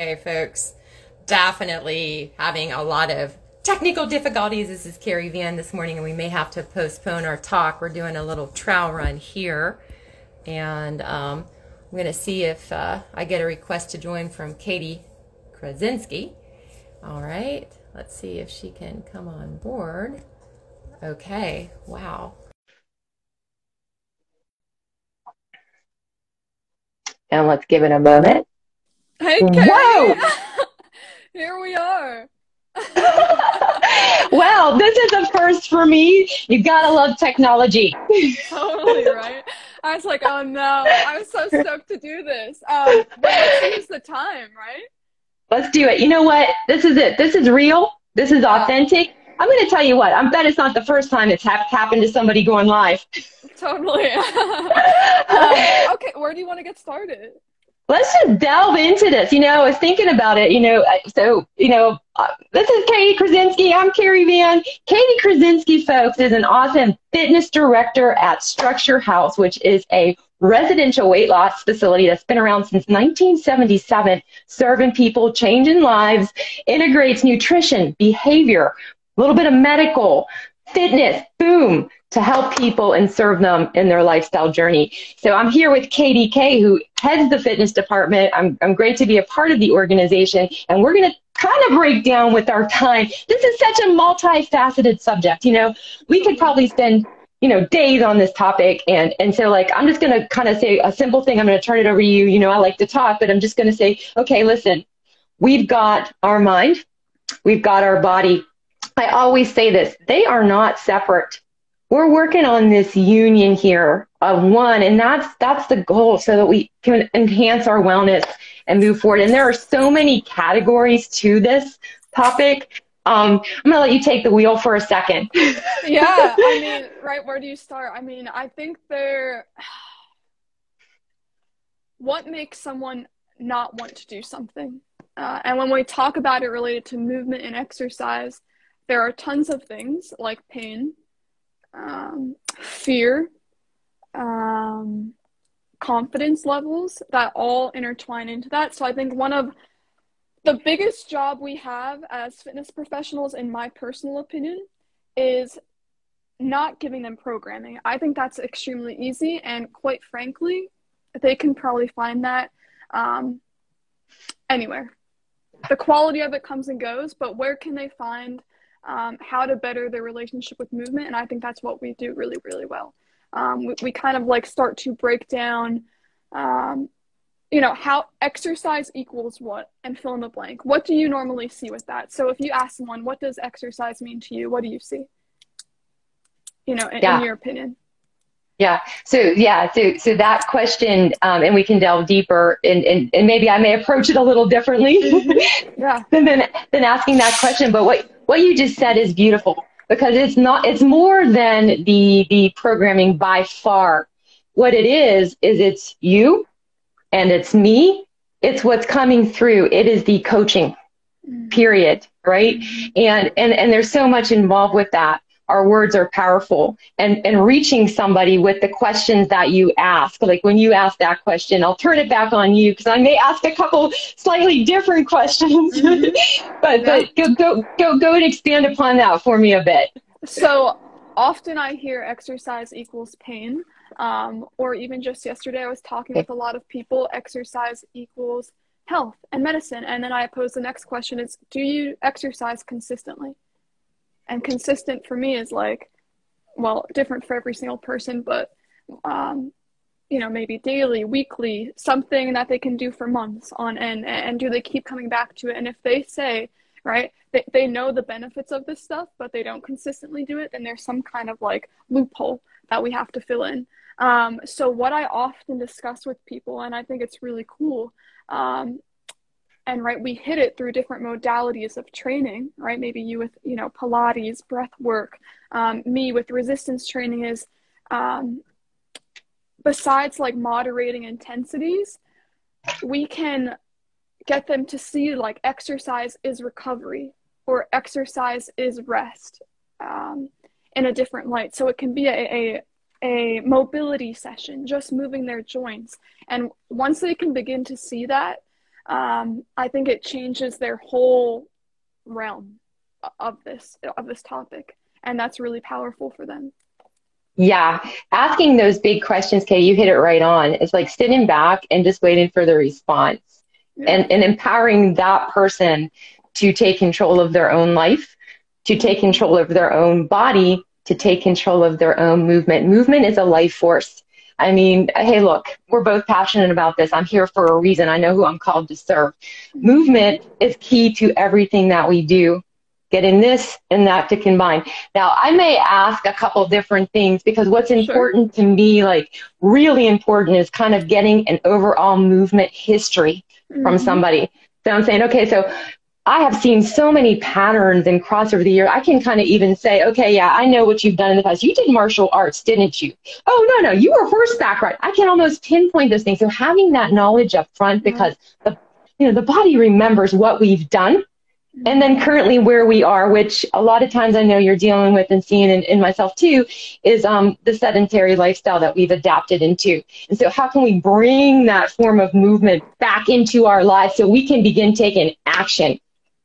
Hey, folks, definitely having a lot of technical difficulties. This is Cari Vann this morning, and we may have to postpone our talk. We're doing a little trial run here, and um, I'm going to see if uh, I get a request to join from Katie Krasinski. All right, let's see if she can come on board. Okay, wow. And let's give it a moment. Hey, Cari. Whoa! Here we are. well, this is a first for me. You gotta love technology. totally right. I was like, oh no, I was so stoked to do this. Um, let's use the time, right? Let's do it. You know what? This is it. This is real. This is authentic. I'm going to tell you what. I bet it's not the first time it's ha- happened to somebody going live. Totally. um, okay, where do you want to get started? Let's just delve into this. You know, I was thinking about it, you know, so, you know, uh, this is Katie Krasinski. I'm Cari Vann. Katie Krasinski, folks, is an awesome fitness director at Structure House, which is a residential weight loss facility that's been around since 1977, serving people, changing lives, integrates nutrition, behavior, a little bit of medical, fitness, boom, to help people and serve them in their lifestyle journey. So I'm here with Katie Kay, who heads the fitness department. I'm, I'm great to be a part of the organization, and we're going to kind of break down with our time. This is such a multifaceted subject. You know, we could probably spend you know days on this topic and and so like i'm just going to kind of say a simple thing i'm going to turn it over to you you know i like to talk but i'm just going to say okay listen we've got our mind we've got our body i always say this they are not separate we're working on this union here of one and that's that's the goal so that we can enhance our wellness and move forward. And there are so many categories to this topic. Um, i'm to let you take the wheel for a second. Yeah i mean right where do you start? I mean i think there what makes someone not want to do something? Uh, and when we talk about it related to movement and exercise there are tons of things like pain um, fear, um, confidence levels that all intertwine into that. So I think one of the biggest job we have as fitness professionals, in my personal opinion, is not giving them programming. I think that's extremely easy, and quite frankly, they can probably find that um, anywhere. The quality of it comes and goes, but where can they find um, how to better their relationship with movement. And I think that's what we do really, really well. Um, we, we kind of like start to break down, um, you know, how exercise equals what and fill in the blank. What do you normally see with that? So if you ask someone, what does exercise mean to you? What do you see? You know, in, yeah. in your opinion. Yeah. So yeah. So so that question, um, and we can delve deeper, and, and, and maybe I may approach it a little differently yeah. than, than than asking that question. But what what you just said is beautiful because it's not it's more than the the programming by far. What it is is it's you and it's me. It's what's coming through. It is the coaching mm. period right? And and and there's so much involved with that our words are powerful and, and reaching somebody with the questions that you ask. Like when you ask that question, I'll turn it back on you because I may ask a couple slightly different questions. Mm-hmm. but but go, go go go and expand upon that for me a bit. So often I hear exercise equals pain. Um, or even just yesterday I was talking with a lot of people, exercise equals health and medicine. And then I pose the next question is do you exercise consistently? And consistent for me is like well different for every single person but um, you know maybe daily weekly something that they can do for months on end and do they keep coming back to it? And if they say right they, they know the benefits of this stuff but they don't consistently do it then there's some kind of like loophole that we have to fill in. Um, so what i often discuss with people and i think it's really cool um, and right we hit it through different modalities of training right? Maybe you with you know pilates breath work um, me with resistance training is um, besides like moderating intensities we can get them to see like exercise is recovery or exercise is rest um, in a different light. So it can be a, a a mobility session just moving their joints. And once they can begin to see that um, I think it changes their whole realm of this of this topic, and that's really powerful for them. Yeah, asking those big questions, Kay, you hit it right on. It's like sitting back and just waiting for the response, yeah. and and empowering that person to take control of their own life, to take control of their own body, to take control of their own movement. Movement is a life force. I mean, hey, look, we're both passionate about this. I'm here for a reason. I know who I'm called to serve. Movement is key to everything that we do. Getting this and that to combine. Now, I may ask a couple different things because what's important sure. to me, like really important, is kind of getting an overall movement history mm-hmm. from somebody. So I'm saying, okay, so I have seen so many patterns and cross over the year. I can kind of even say, okay, yeah, I know what you've done in the past. You did martial arts, didn't you? Oh, no, no, you were horseback right. I can almost pinpoint those things. So having that knowledge up front because the, you know, the body remembers what we've done and then currently where we are, which a lot of times I know you're dealing with and seeing in, in myself too, is um, the sedentary lifestyle that we've adapted into. And so how can we bring that form of movement back into our lives so we can begin taking action?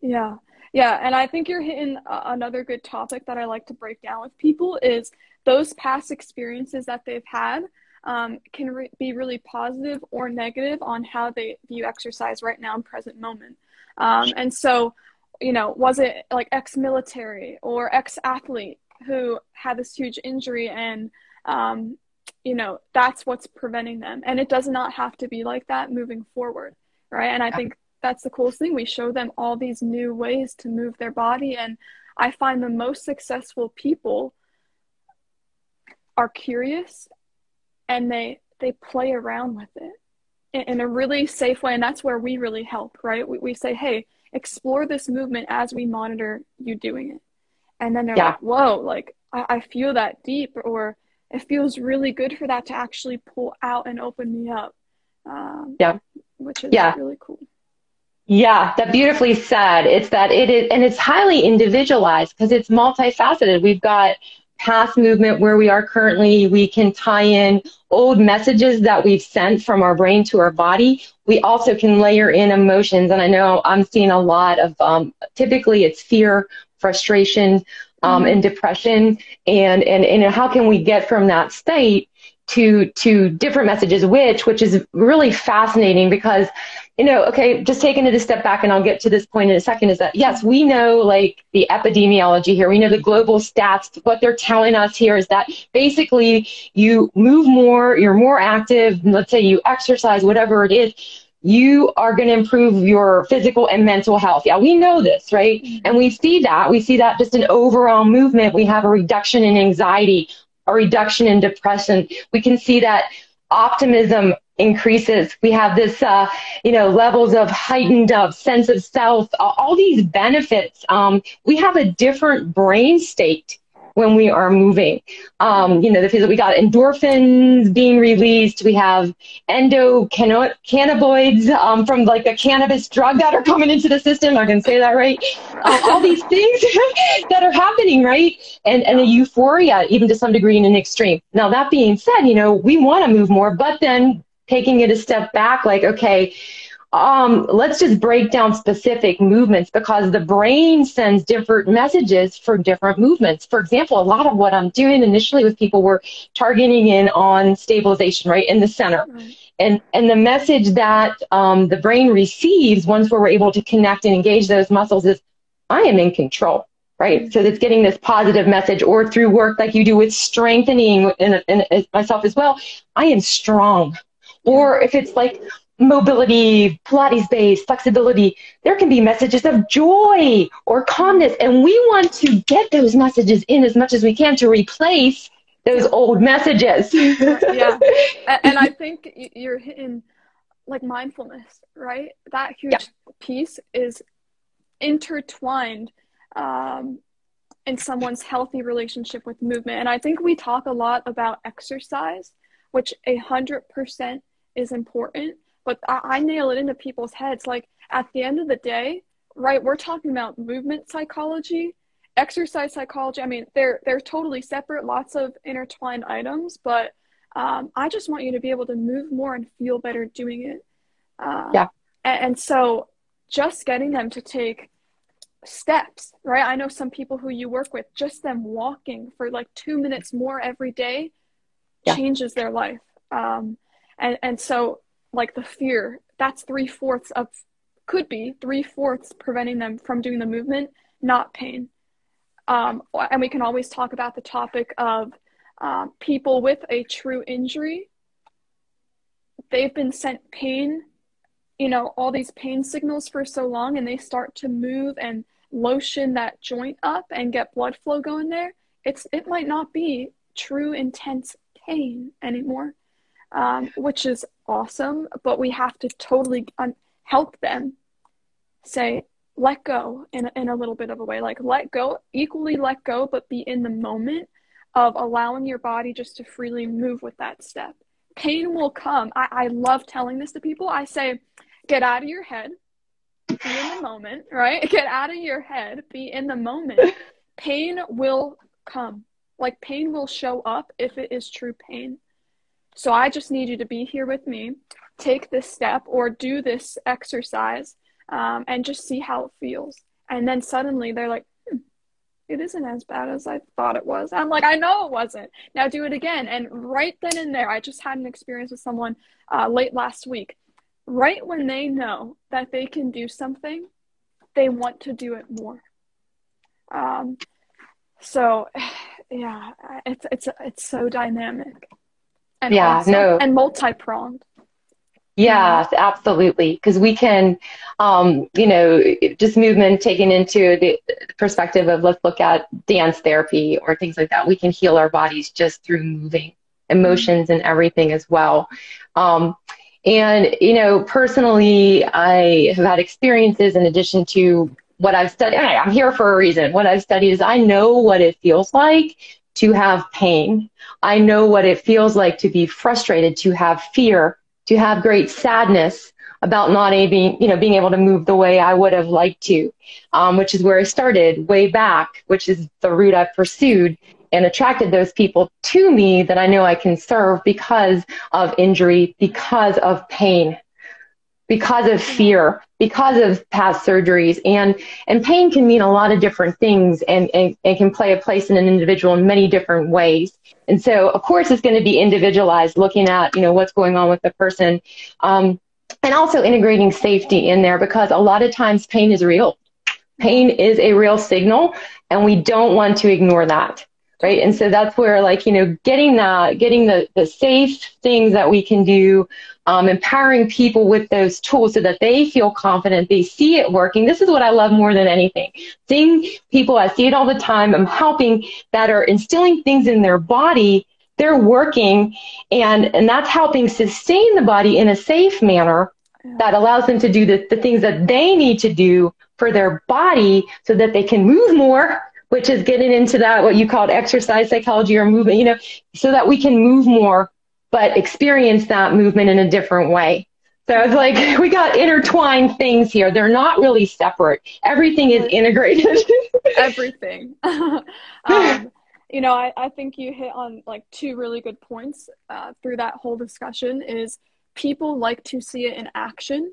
Yeah. Yeah, and I think you're hitting another good topic that I like to break down with people is those past experiences that they've had um, can re- be really positive or negative on how they view exercise right now in present moment. Um, and so, you know, was it like ex-military or ex-athlete who had this huge injury and um, you know that's what's preventing them and it does not have to be like that moving forward right and i think that's the coolest thing. We show them all these new ways to move their body. And I find the most successful people are curious and they they play around with it in, in a really safe way. And that's where we really help, right? We, we say, hey, explore this movement as we monitor you doing it. And then they're yeah. like, whoa, like I, I feel that deep or it feels really good for that to actually pull out and open me up. Um, yeah. Which is yeah. really cool. Yeah, that beautifully said. It's that it is, and it's highly individualized because it's multifaceted. We've got past movement where we are currently. We can tie in old messages that we've sent from our brain to our body. We also can layer in emotions. And I know I'm seeing a lot of, um, typically it's fear, frustration, um, mm-hmm. and depression. And, and, and how can we get from that state to, to different messages, which, which is really fascinating because you know, okay, just taking it a step back and I'll get to this point in a second is that yes, we know like the epidemiology here. We know the global stats. What they're telling us here is that basically you move more, you're more active, let's say you exercise, whatever it is, you are going to improve your physical and mental health. Yeah, we know this, right? Mm-hmm. And we see that. We see that just an overall movement. We have a reduction in anxiety, a reduction in depression. We can see that optimism increases. We have this, uh, you know, levels of heightened uh, sense of self, all these benefits. Um, we have a different brain state when we are moving. Um, you know, the fact that we got endorphins being released. We have endocannabinoids um, from like the cannabis drug that are coming into the system. I can say that right. Um, all these things that are happening, right? And and a euphoria, even to some degree, in an extreme. Now that being said, you know, we want to move more, but then taking it a step back, like okay um, let's just break down specific movements because the brain sends different messages for different movements. For example, a lot of what I'm doing initially with people were targeting in on stabilization, right, in the center. Right. And, and the message that um, the brain receives once we're able to connect and engage those muscles is, I am in control right? So it's getting this positive message, or through work like you do with strengthening in, in, in myself as well. I am strong. Or if it's like, mobility, Pilates base, flexibility, there can be messages of joy or calmness. And we want to get those messages in as much as we can to replace those old messages. yeah. And I think you're hitting like mindfulness, right? That huge yeah. piece is intertwined um, in someone's healthy relationship with movement. And I think we talk a lot about exercise, which a hundred percent is important but I, I nail it into people's heads. Like at the end of the day, right? We're talking about movement psychology, exercise psychology. I mean, they're they're totally separate, lots of intertwined items, but um, I just want you to be able to move more and feel better doing it. Uh, yeah. and, and so just getting them to take steps, right? I know some people who you work with, just them walking for like two minutes more every day yeah. changes their life. Um, and, and so, like the fear, that's three fourths of, could be three fourths preventing them from doing the movement, not pain. Um, and we can always talk about the topic of um, people with a true injury. They've been sent pain you know all these pain signals for so long and they start to move and lotion that joint up and get blood flow going there it's it might not be true intense pain anymore um, which is awesome but we have to totally un- help them say let go in a, in a little bit of a way like let go equally let go but be in the moment of allowing your body just to freely move with that step pain will come I, I love telling this to people i say get out of your head, be in the moment, right? Get out of your head, be in the moment. Pain will come. Like pain will show up if it is true pain. So I just need you to be here with me, take this step or do this exercise, um, and just see how it feels. And then suddenly they're like, hmm, it isn't as bad as I thought it was. I'm like, I know it wasn't. Now do it again. And right then and there, I just had an experience with someone uh, late last week right when they know that they can do something, they want to do it more. Um, so, yeah, it's it's it's so dynamic and yeah, awesome no, and multi pronged. Yes, absolutely. Because we can, um, you know, just movement taken into the perspective of let's look at dance therapy or things like that. We can heal our bodies just through moving emotions and everything as well. Um, and, you know, personally, I have had experiences in addition to what I've studied. I'm here for a reason. What I've studied is I know what it feels like to have pain. I know what it feels like to be frustrated, to have fear, to have great sadness about not being, you know, being able to move the way I would have liked to, um, which is where I started way back, which is the route I've pursued and attracted those people to me that I know I can serve because of injury, because of pain, because of fear, because of past surgeries. And, and pain can mean a lot of different things and, and, and can play a place in an individual in many different ways. And so, of course, it's going to be individualized, looking at, you know, what's going on with the person. Um, and also integrating safety in there because a lot of times pain is real. Pain is a real signal, and we don't want to ignore that right and so that's where like you know getting that getting the the safe things that we can do um, empowering people with those tools so that they feel confident they see it working. This is what i love more than anything. Seeing people i see it all the time. I'm helping that are instilling things in their body. They're working and and that's helping sustain the body in a safe manner that allows them to do the, the things that they need to do for their body so that they can move more which is getting into that, what you called exercise psychology or movement, you know, so that we can move more, but experience that movement in a different way. So it's like we got intertwined things here. They're not really separate. Everything is integrated. Everything. um, you know, I, I think you hit on like two really good points uh, through that whole discussion is people like to see it in action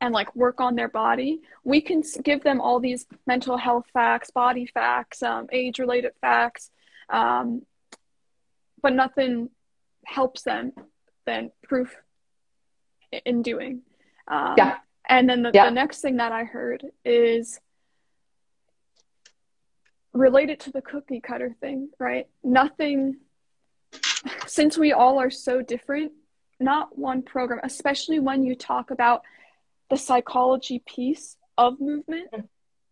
and like work on their body, we can give them all these mental health facts, body facts, um, age related facts, um, but nothing helps them than proof in doing. Um, yeah. And then the, yeah. the next thing that I heard is related to the cookie cutter thing, right? Nothing, since we all are so different, not one program, especially when you talk about the psychology piece of movement, mm.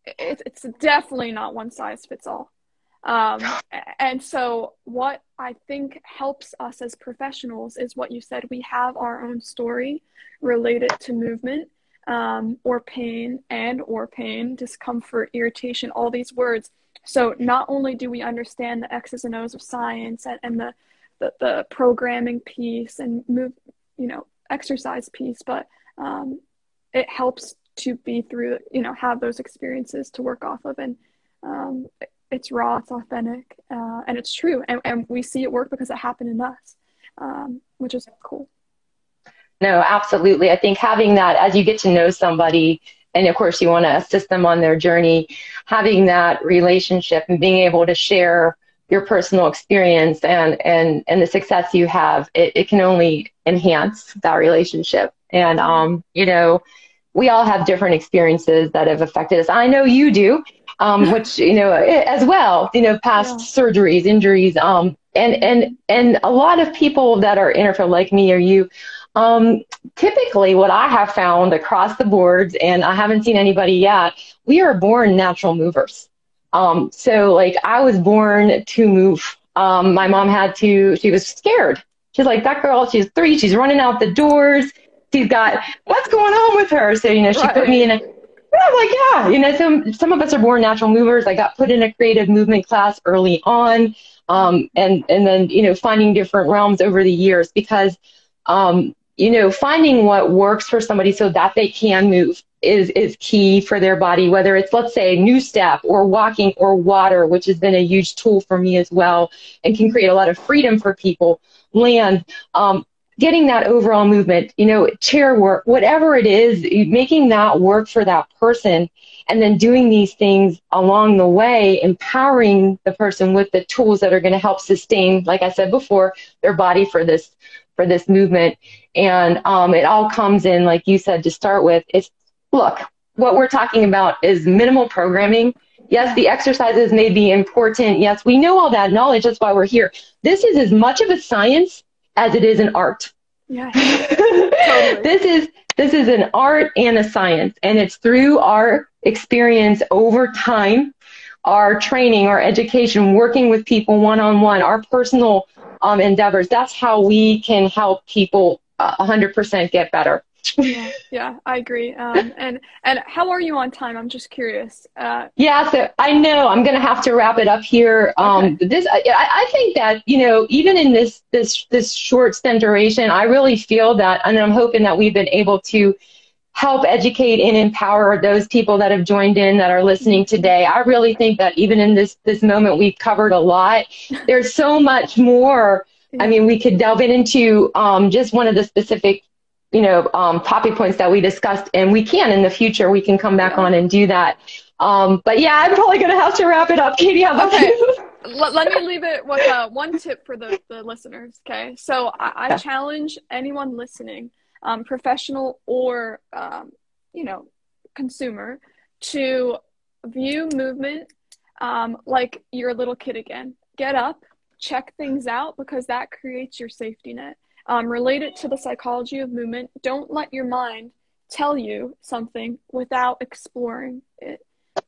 it, it's definitely not one size fits all. Um, and so, what I think helps us as professionals is what you said. We have our own story related to movement um, or pain and or pain, discomfort, irritation, all these words. So not only do we understand the X's and O's of science and, and the, the, the programming piece and move, you know, exercise piece, but um, it helps to be through you know have those experiences to work off of and um, it's raw it's authentic uh, and it's true and, and we see it work because it happened in us um, which is cool no, absolutely. I think having that as you get to know somebody, and of course you want to assist them on their journey, having that relationship and being able to share your personal experience and and and the success you have, it, it can only enhance that relationship. And um, you know, we all have different experiences that have affected us. I know you do, um, which you know as well. You know, past yeah. surgeries, injuries, um, and and and a lot of people that are interfered like me or you. Um, typically, what I have found across the boards, and I haven't seen anybody yet, we are born natural movers. Um, so, like, I was born to move. Um, my mom had to, she was scared. She's like, that girl, she's three, she's running out the doors she's got what's going on with her? So you know, she right. put me in a. I'm like, yeah, you know, some some of us are born natural movers. I got put in a creative movement class early on, um, and and then you know, finding different realms over the years because, um, you know, finding what works for somebody so that they can move is is key for their body. Whether it's let's say NuStep or walking or water, which has been a huge tool for me as well, and can create a lot of freedom for people. Land, um, getting that overall movement, you know, chair work, whatever it is, making that work for that person and then doing these things along the way, empowering the person with the tools that are going to help sustain, like I said before, their body for this, for this movement. And, um, it all comes in, like you said, to start with, it's look, what we're talking about is minimal programming. Yes, the exercises may be important. Yes, we know all that knowledge. That's why we're here. This is as much of a science as it is an art. Yeah. totally. this is this is an art and a science and it's through our experience over time, our training, our education, working with people one on one, our personal um, endeavors. That's how we can help people uh, 100% get better yeah, yeah, I agree. Um, and and how are you on time? I'm just curious. Uh, yeah, so I know I'm going to have to wrap it up here. Um, okay. This I, I think that you know even in this this this short stint duration, I really feel that, and I'm hoping that we've been able to help educate and empower those people that have joined in that are listening today. I really think that even in this this moment, we've covered a lot. There's so much more. I mean, we could delve into um, just one of the specific you know, um, topic points that we discussed, and we can in the future. We can come back yeah. on and do that. Um, but yeah, I'm probably going to have to wrap it up. Katie, how about okay. you? let, let me leave it with uh, one tip for the, the listeners. Okay, so I, I challenge anyone listening, um, professional or um, you know, consumer, to view movement um, like you're a little kid again. Get up, check things out because that creates your safety net um, relate it to the psychology of movement. Don't let your mind tell you something without exploring it.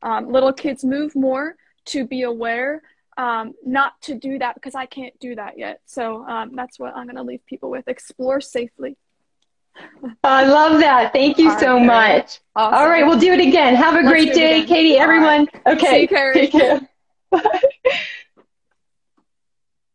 Um, little kids move more to be aware, um, not to do that because I can't do that yet. So um, that's what I'm going to leave people with. Explore safely. I love that. Thank you so much. Awesome. All right, we'll do it again. Have a Let's great day, Katie, everyone. Right. Okay. See you, Cari. Take care. Bye.